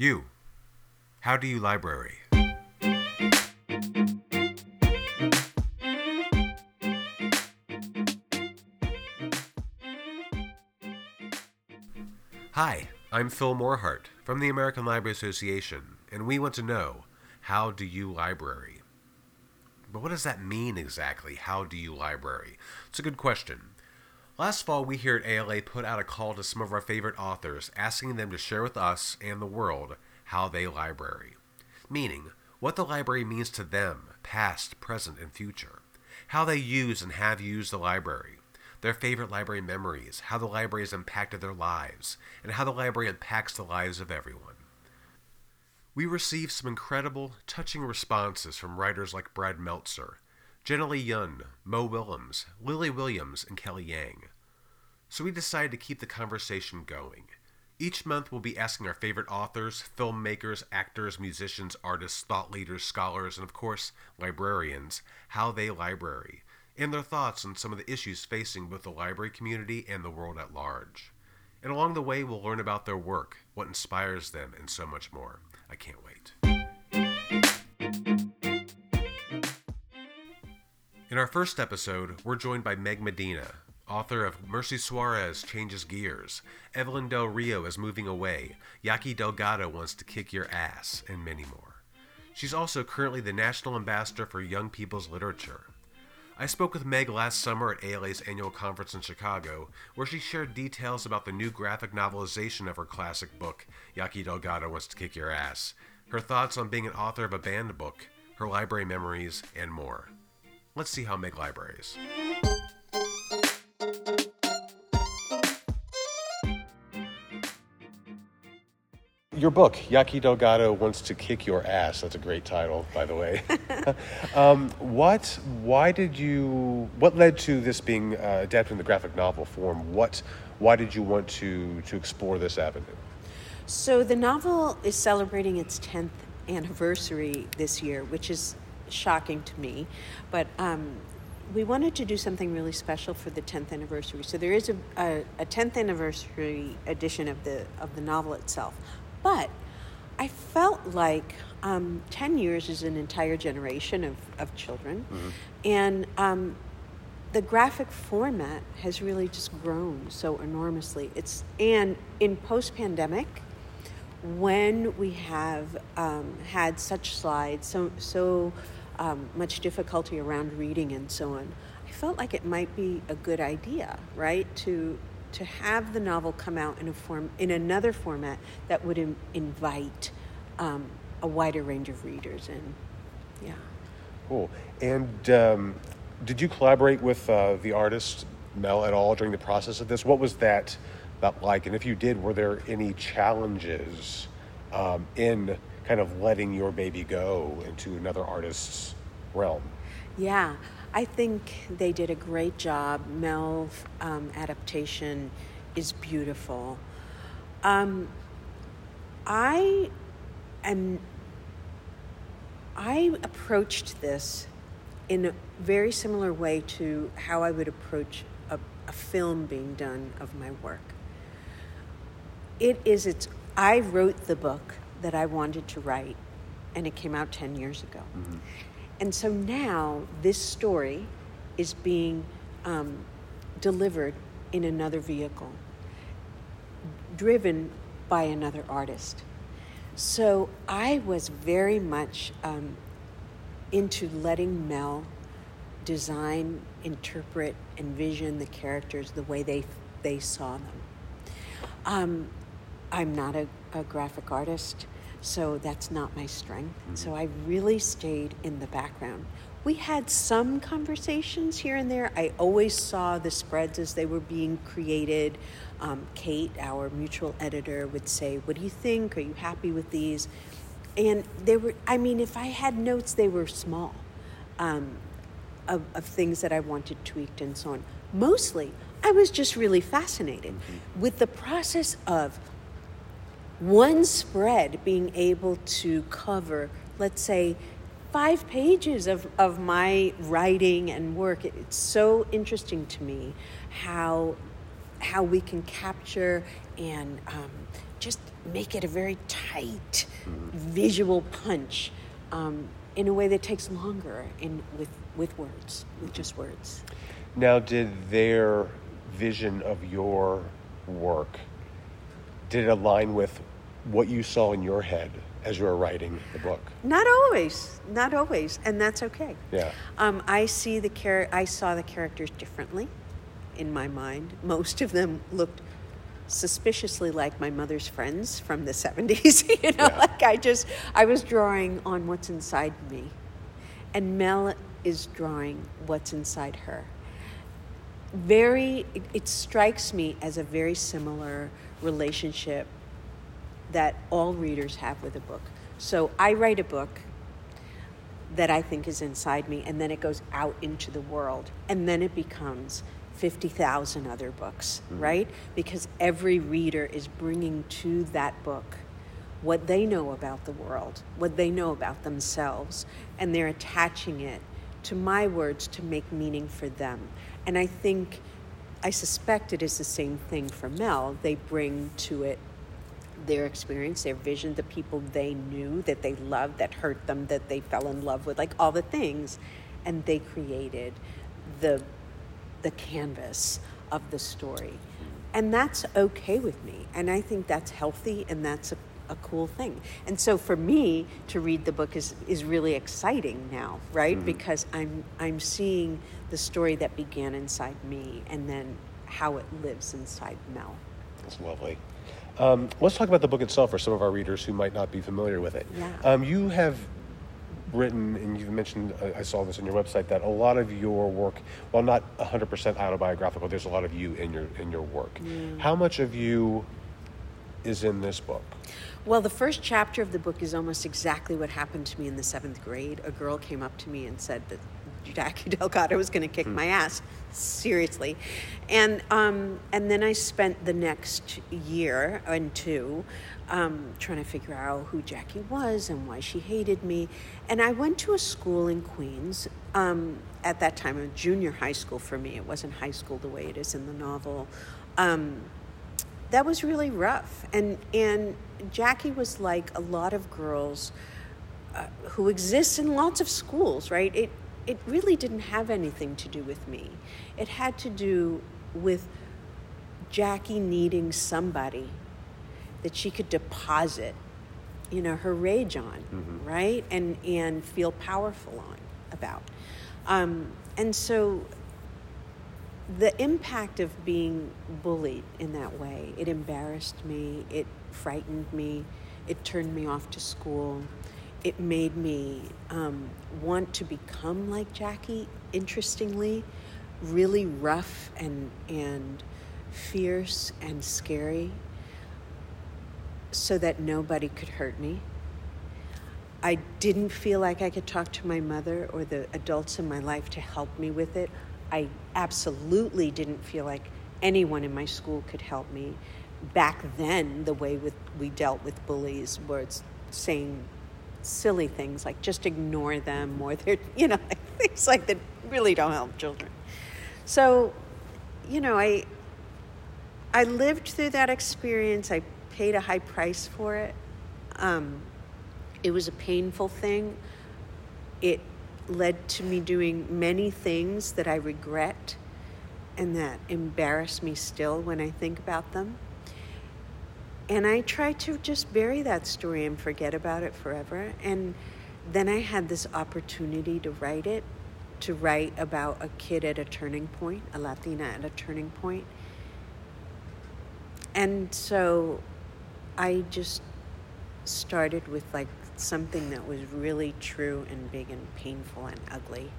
You. How do you library? Hi, I'm Phil Morehart from the American Library Association, and we want to know how do you library? But what does that mean exactly? How do you library? It's a good question. Last fall, we here at ALA put out a call to some of our favorite authors, asking them to share with us and the world how they library. Meaning, what the library means to them, past, present, and future. How they use and have used the library. Their favorite library memories, how the library has impacted their lives, and how the library impacts the lives of everyone. We received some incredible, touching responses from writers like Brad Meltzer, Jenna Yun, Mo Willems, Lily Williams, and Kelly Yang. So we decided to keep the conversation going. Each month, we'll be asking our favorite authors, filmmakers, actors, musicians, artists, thought leaders, scholars, and of course, librarians, how they library, and their thoughts on some of the issues facing both the library community and the world at large. And along the way, we'll learn about their work, what inspires them, and so much more. I can't wait. In our first episode, we're joined by Meg Medina, author of Merci Suárez Changes Gears, Evelyn Del Rey is Moving Away, Yaqui Delgado Wants to Kick Your Ass, and many more. She's also currently the National Ambassador for Young People's Literature. I spoke with Meg last summer at ALA's annual conference in Chicago, where she shared details about the new graphic novelization of her classic book, Yaqui Delgado Wants to Kick Your Ass, her thoughts on being an author of a banned book, her library memories, and more. Let's see how Meg libraries. Your book, Yaqui Delgado Wants to Kick Your Ass. That's a great title, by the way. um, what, why did you, what led to this being uh, adapted in the graphic novel form? What, why did you want to, to explore this avenue? So the novel is celebrating its 10th anniversary this year, which is shocking to me. But um, we wanted to do something really special for the 10th anniversary. So there is a, a, a 10th anniversary edition of the of the novel itself. But I felt like um, 10 years is an entire generation of, of children. Mm-hmm. And um, the graphic format has really just grown so enormously. It's and in post-pandemic, when we have um, had such slides, so so um, much difficulty around reading and so on, I felt like it might be a good idea, right, to to have the novel come out in a form in another format that would Im- invite um, a wider range of readers and yeah. Cool. And um, did you collaborate with uh, the artist mel at all during the process of this? What was that that like? And if you did were there any challenges um, in kind of letting your baby go into another artist's realm yeah I think they did a great job. Mel's um, adaptation is beautiful. Um, I am. I approached this in a very similar way to how I would approach a, a film being done of my work. It is its. I wrote the book that I wanted to write, and it came out ten years ago. Mm-hmm and so now this story is being um, delivered in another vehicle, driven by another artist. So I was very much um, into letting Mel design, interpret, envision the characters the way they they saw them. Um, I'm not a, a graphic artist. So that's not my strength. Mm-hmm. So I really stayed in the background. We had some conversations here and there. I always saw the spreads as they were being created. Um, Kate, our mutual editor, would say, What do you think? Are you happy with these? And they were, I mean, if I had notes, they were small um, of, of things that I wanted tweaked and so on. Mostly, I was just really fascinated mm-hmm. with the process of one spread being able to cover, let's say, five pages of, of my writing and work. It's so interesting to me how how we can capture and um, just make it a very tight visual punch um, in a way that takes longer in with with words, with just words. Now, did their vision of your work did it align with what you saw in your head as you were writing the book? Not always, not always, and that's okay. Yeah. Um, I see the char- I saw the characters differently in my mind. Most of them looked suspiciously like my mother's friends from the 70s. you know, Yeah. like I just, I was drawing on what's inside me. And Mel is drawing what's inside her. Very, it, it strikes me as a very similar relationship that all readers have with a book. So I write a book that I think is inside me, and then it goes out into the world, and then it becomes 50,000 other books, mm-hmm. right? Because every reader is bringing to that book what they know about the world, what they know about themselves, and they're attaching it to my words to make meaning for them. And I think, I suspect it is the same thing for Mel. They bring to it their experience, their vision, the people they knew that they loved, that hurt them, that they fell in love with, like all the things, and they created the the canvas of the story. And that's okay with me. And I think that's healthy and that's a, cool thing. And so for me to read the book is, is really exciting now, right? Because I'm I'm seeing the story that began inside me and then how it lives inside Mel. That's lovely. Um, let's talk about the book itself for some of our readers who might not be familiar with it. Yeah. Um, you have written, and you've mentioned, uh, I saw this on your website, that a lot of your work, while not 100% autobiographical, there's a lot of you in your in your work. How much of you is in this book? Well, the first chapter of the book is almost exactly what happened to me in the seventh grade. A girl came up to me and said that Jackie Delgado was going to kick my ass, seriously, and um, and then I spent the next year and two um, trying to figure out who Jackie was and why she hated me, and I went to a school in Queens. Um, at that time, a junior high school for me. It wasn't high school the way it is in the novel. Um, that was really rough. And and jackie was like a lot of girls uh, who exist in lots of schools right? It it really didn't have anything to do with me. It had to do with jackie needing somebody that she could deposit you know her rage on right? And and feel powerful on about. Um, and so the impact of being bullied in that way it embarrassed me it frightened me it turned me off to school it made me um, want to become like jackie interestingly really rough and and fierce and scary so that nobody could hurt me I didn't feel like I could talk to my mother or the adults in my life to help me with it. I absolutely didn't feel like anyone in my school could help me. Back then, the way with, we dealt with bullies was saying silly things like just ignore them or they're, you know, things like that really don't help children. So, you know, I, I lived through that experience. I paid a high price for it. Um, it was a painful thing. It led to me doing many things that I regret and that embarrass me still when I think about them. And I try to just bury that story and forget about it forever. And then I had this opportunity to write it, to write about a kid at a turning point, a Latina at a turning point. And so I just started with like something that was really true and big and painful and ugly.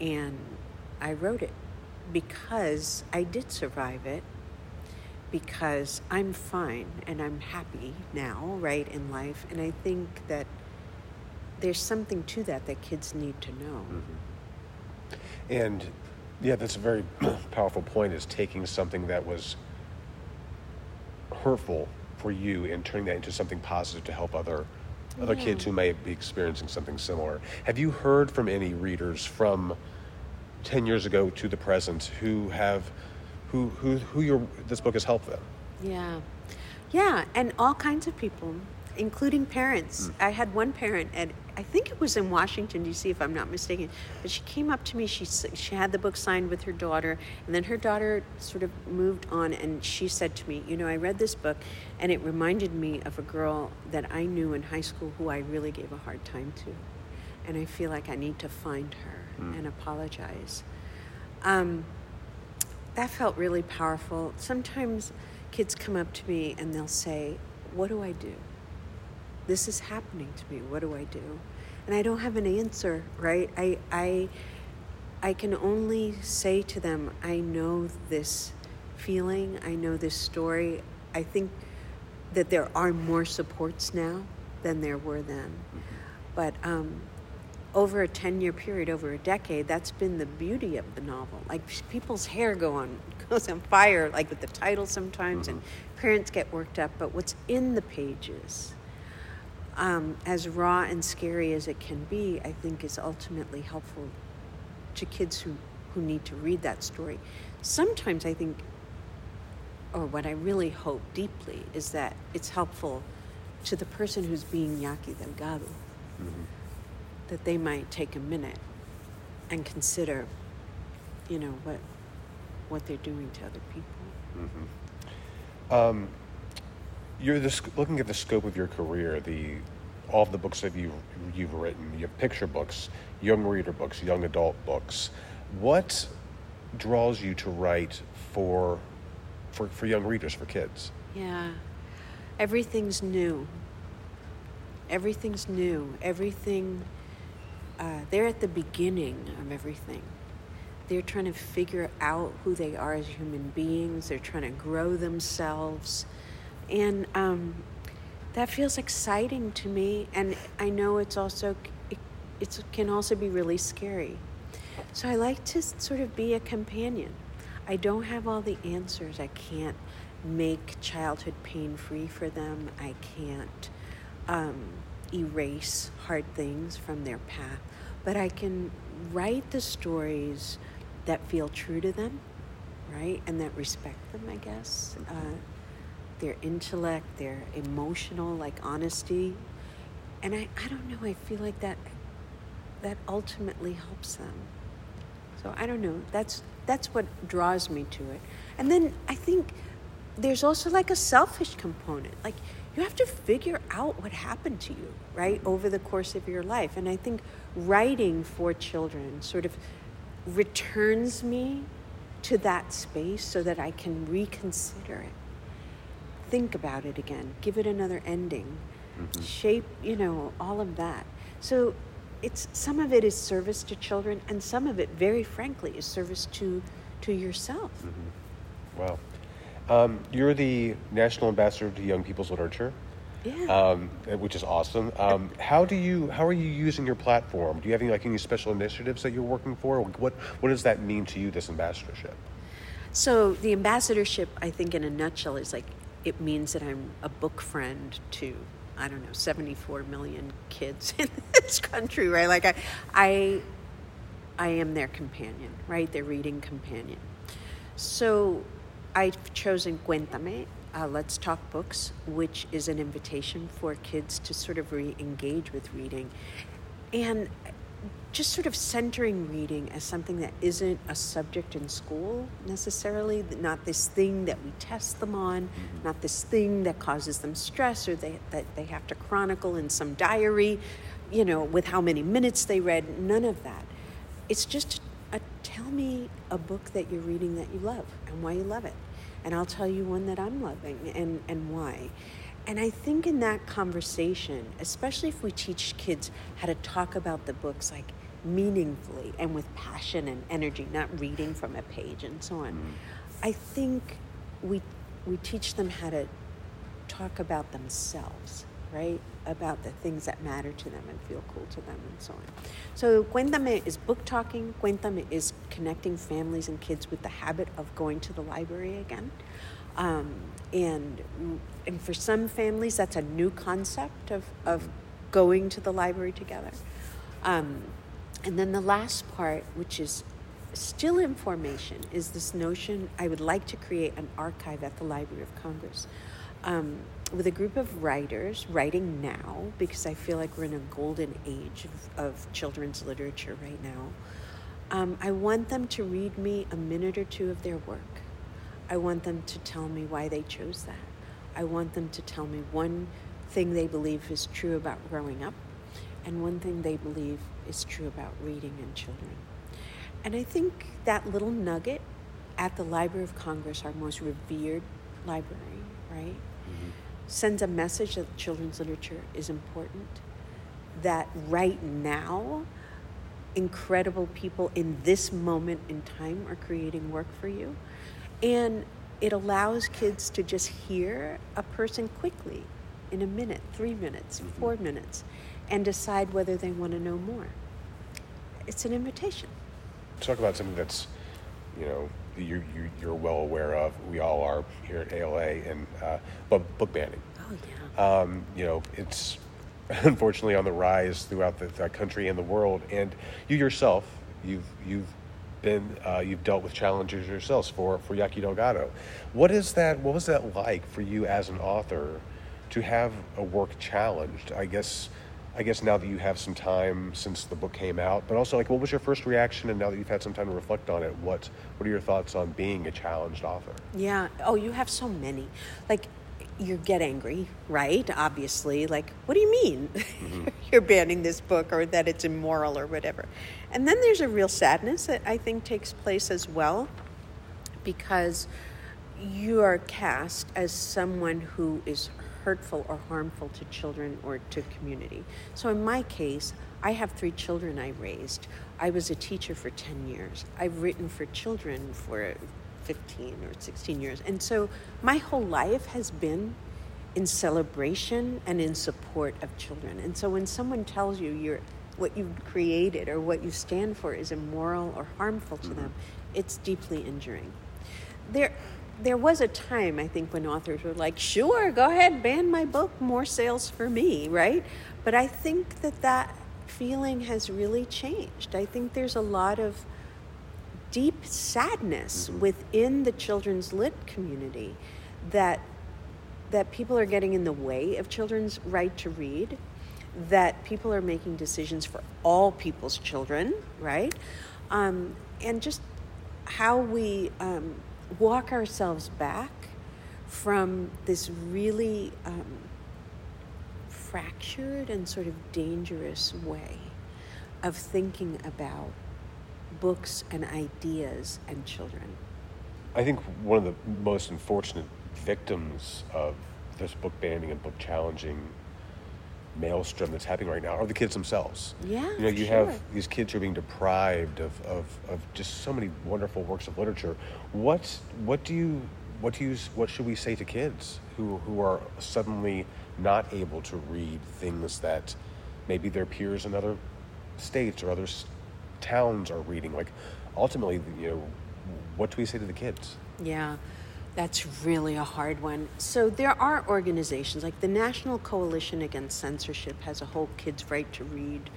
And I wrote it because I did survive it, because I'm fine and I'm happy now, right, in life. And I think that there's something to that that kids need to know. Mm-hmm. And yeah, that's a very powerful point is taking something that was hurtful for you and turning that into something positive to help other other kids who may be experiencing something similar. Have you heard from any readers from 10 years ago to the present who have who who who your this book has helped them. Yeah. Yeah, and all kinds of people, including parents. I had one parent at I think it was in Washington D.C. if I'm not mistaken, but she came up to me. She she had the book signed with her daughter, and then her daughter sort of moved on, and she said to me, "You know, I read this book, and it reminded me of a girl that I knew in high school who I really gave a hard time to, and I feel like I need to find her and apologize." Um, that felt really powerful. Sometimes kids come up to me and they'll say, What do I do? This is happening to me. What do I do? And I don't have an answer, right? I, I, I can only say to them, I know this feeling, I know this story. I think that there are more supports now than there were then. But um, over a 10 year period, over a decade, that's been the beauty of the novel. Like people's hair go on, goes on fire, like with the title sometimes, and parents get worked up. But what's in the pages, um, as raw and scary as it can be, I think is ultimately helpful to kids who, who need to read that story. Sometimes I think, or what I really hope deeply, is that it's helpful to the person who's being Yaqui Delgado mm-hmm. that they might take a minute and consider, you know, what what they're doing to other people. Mm-hmm. Um, You're sc- looking at the scope of your career, the all of the books that you you've written. You have picture books, young reader books, young adult books. What draws you to write for for, for young readers, for kids? Yeah. Everything's new. Everything's new. Everything, uh, they're at the beginning of everything. They're trying to figure out who they are as human beings, they're trying to grow themselves. And um, that feels exciting to me. And I know it's also, it it's, can also be really scary. So I like to sort of be a companion. I don't have all the answers. I can't make childhood pain free for them. I can't um, erase hard things from their path. But I can write the stories that feel true to them, right? And that respect them, I guess. Uh, their intellect, their emotional, like honesty. And I, I don't know, I feel like that that ultimately helps them. So I don't know. That's that's what draws me to it. And then I think there's also like a selfish component. Like you have to figure out what happened to you, right, over the course of your life. And I think writing for children sort of returns me to that space so that I can reconsider it. Think about it again. Give it another ending. Shape, you know, all of that. So it's some of it is service to children and some of it very frankly is service to to yourself. Wow. Um, you're the national ambassador to young people's literature. Yeah. um, which is awesome. Um, how do you how are you using your platform? Do you have any like any special initiatives that you're working for? What what does that mean to you? This ambassadorship. So the ambassadorship, I think, in a nutshell, is like it means that I'm a book friend to I don't know 74 million kids in this country, right? Like I, I, I am their companion, right? Their reading companion. So I've chosen Cuéntame, uh, Let's Talk Books, which is an invitation for kids to sort of re-engage with reading, and just sort of centering reading as something that isn't a subject in school necessarily, not this thing that we test them on, mm-hmm. not this thing that causes them stress or they, that they have to chronicle in some diary, you know, with how many minutes they read, none of that. It's just a, tell me a book that you're reading that you love and why you love it. And I'll tell you one that I'm loving and, and why. And I think in that conversation, especially if we teach kids how to talk about the books like meaningfully and with passion and energy, not reading from a page and so on, I think we we teach them how to talk about themselves, right? About the things that matter to them and feel cool to them and so on. So Cuéntame is book talking. Cuéntame is connecting families and kids with the habit of going to the library again. Um, and and for some families, that's a new concept of, of going to the library together. Um, and then the last part, which is still in formation is this notion I would like to create an archive at the Library of Congress um, with a group of writers writing now because I feel like we're in a golden age of, of children's literature right now. Um, I want them to read me a minute or two of their work. I want them to tell me why they chose that. I want them to tell me one thing they believe is true about growing up and one thing they believe is true about reading and children. And I think that little nugget at the Library of Congress, our most revered library, right, mm-hmm. sends a message that children's literature is important. That right now, incredible people in this moment in time are creating work for you. And it allows kids to just hear a person quickly in a minute, three minutes, mm-hmm. four minutes, and decide whether they want to know more. It's an invitation talk about something that's, you know, you, you, you're well aware of. We all are here at ALA, and uh, but book banning. Oh yeah. Um, you know, it's unfortunately on the rise throughout the, the, country and the world. And you yourself, you've you've been uh, you've dealt with challenges yourselves for for Yaqui Delgado. What is that? What was that like for you as an author to have a work challenged? I guess I guess now that you have some time since the book came out, but also like what was your first reaction and now that you've had some time to reflect on it, what what are your thoughts on being a challenged author? Yeah. Oh, you have so many. Like you get angry, right? Obviously, like what do you mean? Mm-hmm. You're banning this book or that it's immoral or whatever. And then there's a real sadness that I think takes place as well because you are cast as someone who is hurtful or harmful to children or to community. So in my case, I have three children I raised. I was a teacher for 10 years. I've written for children for 15 or 16 years. And so my whole life has been in celebration and in support of children. And so when someone tells you you're what you've created or what you stand for is immoral or harmful to mm-hmm. them, it's deeply injuring. There there was a time I think when authors were like, "Sure, go ahead, ban my book, more sales for me," right? But I think that that feeling has really changed. I think there's a lot of deep sadness mm-hmm. within the children's lit community that that people are getting in the way of children's right to read, that people are making decisions for all people's children, right? Um, and just how we um, walk ourselves back from this really um, fractured and sort of dangerous way of thinking about books and ideas and children. I think one of the most unfortunate victims of this book banning and book challenging maelstrom that's happening right now are the kids themselves. Yeah. You know, you sure. have these kids who are being deprived of, of, of just so many wonderful works of literature. What what do you what do you what should we say to kids who, who are suddenly not able to read things that maybe their peers in other states or other towns are reading? Like ultimately, you know, what do we say to the kids? Yeah. That's really a hard one. So there are organizations like the National Coalition Against Censorship has a whole kids' right to read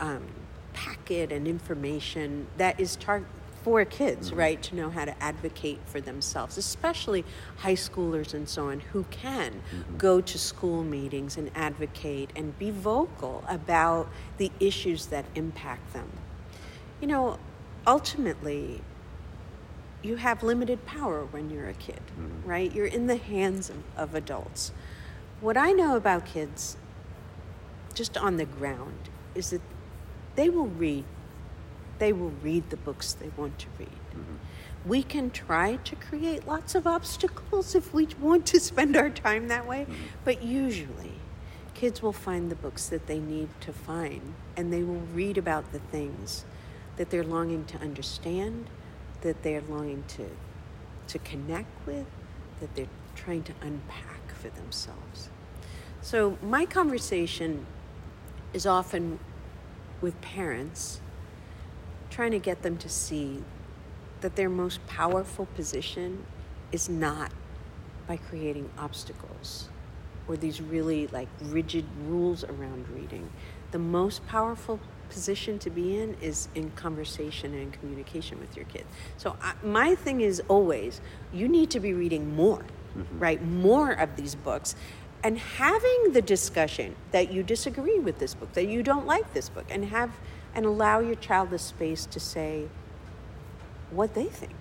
um, packet and information that is tar- for kids, mm-hmm. right, to know how to advocate for themselves, especially high schoolers and so on who can mm-hmm. go to school meetings and advocate and be vocal about the issues that impact them. You know, ultimately, you have limited power when you're a kid, mm-hmm. right? You're in the hands of, of adults. What I know about kids, just on the ground, is that they will read. They will read the books they want to read. Mm-hmm. We can try to create lots of obstacles if we want to spend our time that way, mm-hmm. but usually kids will find the books that they need to find and they will read about the things that they're longing to understand that they're longing to, to connect with, that they're trying to unpack for themselves. So, my conversation is often with parents, trying to get them to see that their most powerful position is not by creating obstacles or these really like rigid rules around reading. The most powerful position to be in is in conversation and communication with your kids. So I, my thing is always you need to be reading more, mm-hmm. right? More of these books and having the discussion that you disagree with this book, that you don't like this book and have and allow your child the space to say what they think.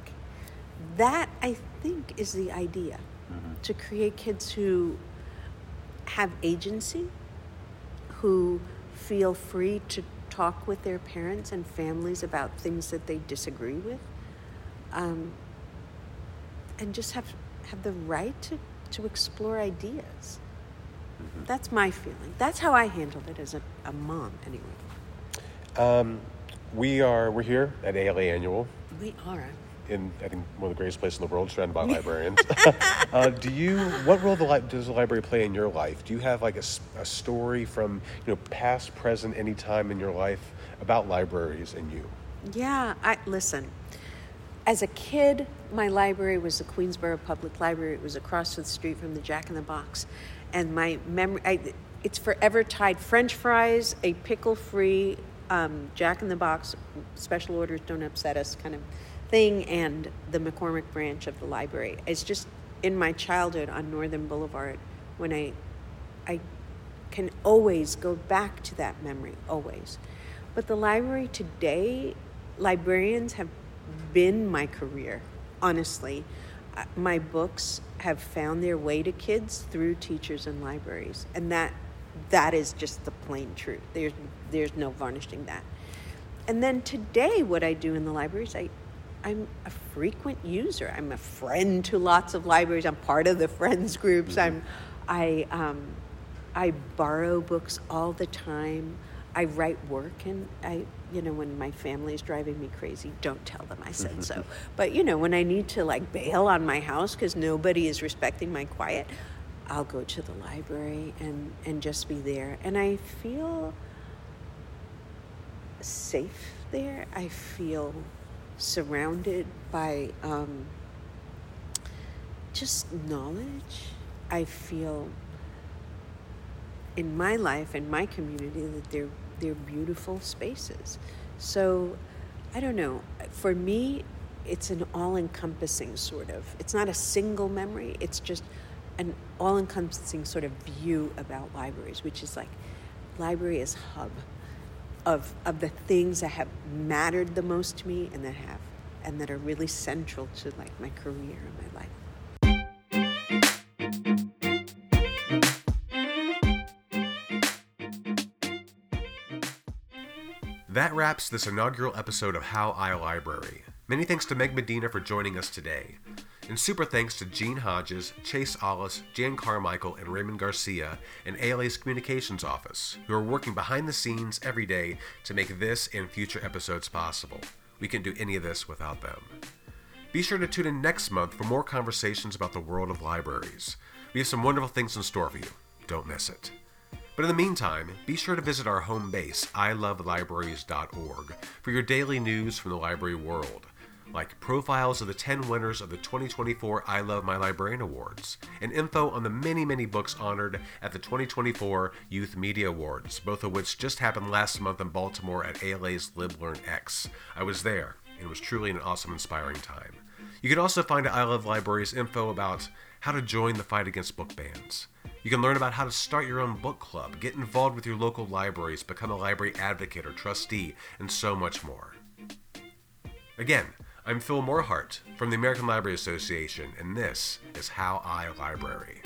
That I think is the idea. Mm-hmm. To create kids who have agency, who feel free to talk with their parents and families about things that they disagree with, um, and just have have the right to, to explore ideas. Mm-hmm. That's my feeling. That's how I handled it as a, a mom, anyway. Um, we are we're here at ALA Annual. We are in I think one of the greatest places in the world, surrounded by librarians. uh, do you? What role the, does the library play in your life? Do you have like a, a story from you know past, present, any time in your life about libraries and you? Yeah, I listen. As a kid, my library was the Queensborough Public Library. It was across the street from the Jack in the Box, and my memory. I, it's forever tied. French fries, a pickle-free um, Jack in the Box, special orders don't upset us kind of thing and the McCormick branch of the library. It's just in my childhood on Northern Boulevard when I I can always go back to that memory always. But the library today, librarians have been my career, honestly. Uh, my books have found their way to kids through teachers and libraries, and that that is just the plain truth. There's there's no varnishing that. And then today, what I do in the library is I I'm a frequent user. I'm a friend to lots of libraries. I'm part of the friends groups. Mm-hmm. I'm, I, um, I borrow books all the time. I write work, and I, you know, when my family is driving me crazy, don't tell them I said so. But you know, when I need to like bail on my house because nobody is respecting my quiet, I'll go to the library and and just be there, and I feel safe there. I feel surrounded by um, just knowledge. I feel in my life and my community that they're they're beautiful spaces. So I don't know. For me, it's an all-encompassing sort of. It's not a single memory. It's just an all-encompassing sort of view about libraries, which is like library is hub of, of the things that have mattered the most to me and that have and that are really central to like my career and my life. That wraps this inaugural episode of How I Library. Many thanks to Meg Medina for joining us today. And super thanks to Gene Hodges, Chase Ollis, Jan Carmichael, and Raymond Garcia in ALA's communications office, who are working behind the scenes every day to make this and future episodes possible. We can't do any of this without them. Be sure to tune in next month for more conversations about the world of libraries. We have some wonderful things in store for you. Don't miss it. But in the meantime, be sure to visit our home base, ilovelibraries.org, for your daily news from the library world like profiles of the 10 winners of the 2024 I Love My Librarian Awards, and info on the many, many books honored at the 2024 Youth Media Awards, both of which just happened last month in Baltimore at ALA's LibLearnX. I was there, and it was truly an awesome, inspiring time. You can also find at I Love Libraries info about how to join the fight against book bans. You can learn about how to start your own book club, get involved with your local libraries, become a library advocate or trustee, and so much more. Again, I'm Phil Morehart from the American Library Association, and this is How I Library.